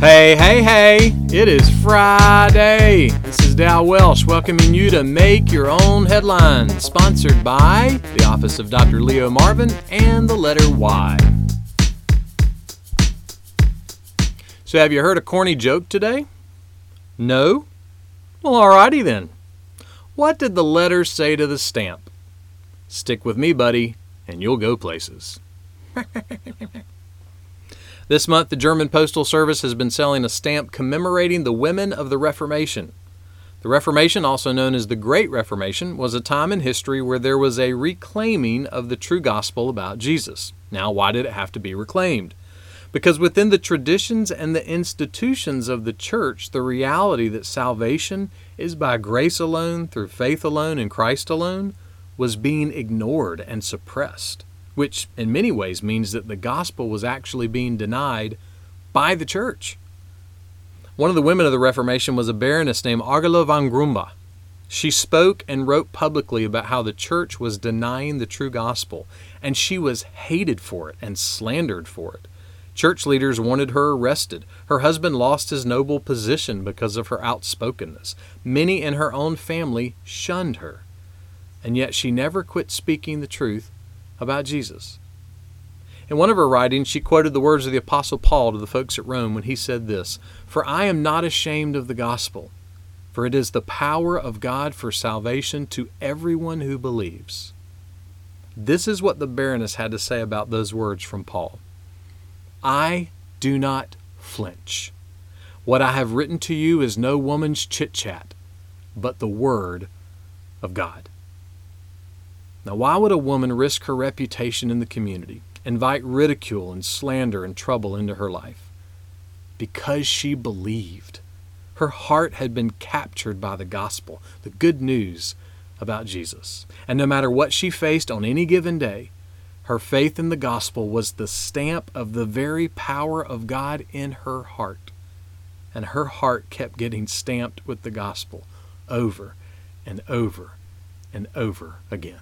Hey, hey, hey! It is Friday. This is Dow Welsh welcoming you to Make Your Own Headline, sponsored by the Office of Dr. Leo Marvin and the letter Y. So, have you heard a corny joke today? No? Well, alrighty then. What did the letter say to the stamp? Stick with me, buddy, and you'll go places. This month, the German Postal Service has been selling a stamp commemorating the women of the Reformation. The Reformation, also known as the Great Reformation, was a time in history where there was a reclaiming of the true gospel about Jesus. Now, why did it have to be reclaimed? Because within the traditions and the institutions of the church, the reality that salvation is by grace alone, through faith alone, in Christ alone, was being ignored and suppressed which in many ways means that the gospel was actually being denied by the church. One of the women of the Reformation was a baroness named Argula von Grumbach. She spoke and wrote publicly about how the church was denying the true gospel, and she was hated for it and slandered for it. Church leaders wanted her arrested. Her husband lost his noble position because of her outspokenness. Many in her own family shunned her. And yet she never quit speaking the truth about Jesus. In one of her writings, she quoted the words of the Apostle Paul to the folks at Rome when he said this For I am not ashamed of the gospel, for it is the power of God for salvation to everyone who believes. This is what the Baroness had to say about those words from Paul I do not flinch. What I have written to you is no woman's chit chat, but the Word of God. Now, why would a woman risk her reputation in the community, invite ridicule and slander and trouble into her life? Because she believed. Her heart had been captured by the gospel, the good news about Jesus. And no matter what she faced on any given day, her faith in the gospel was the stamp of the very power of God in her heart. And her heart kept getting stamped with the gospel over and over and over again.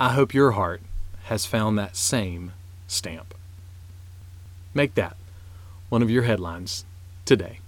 I hope your heart has found that same stamp. Make that one of your headlines today.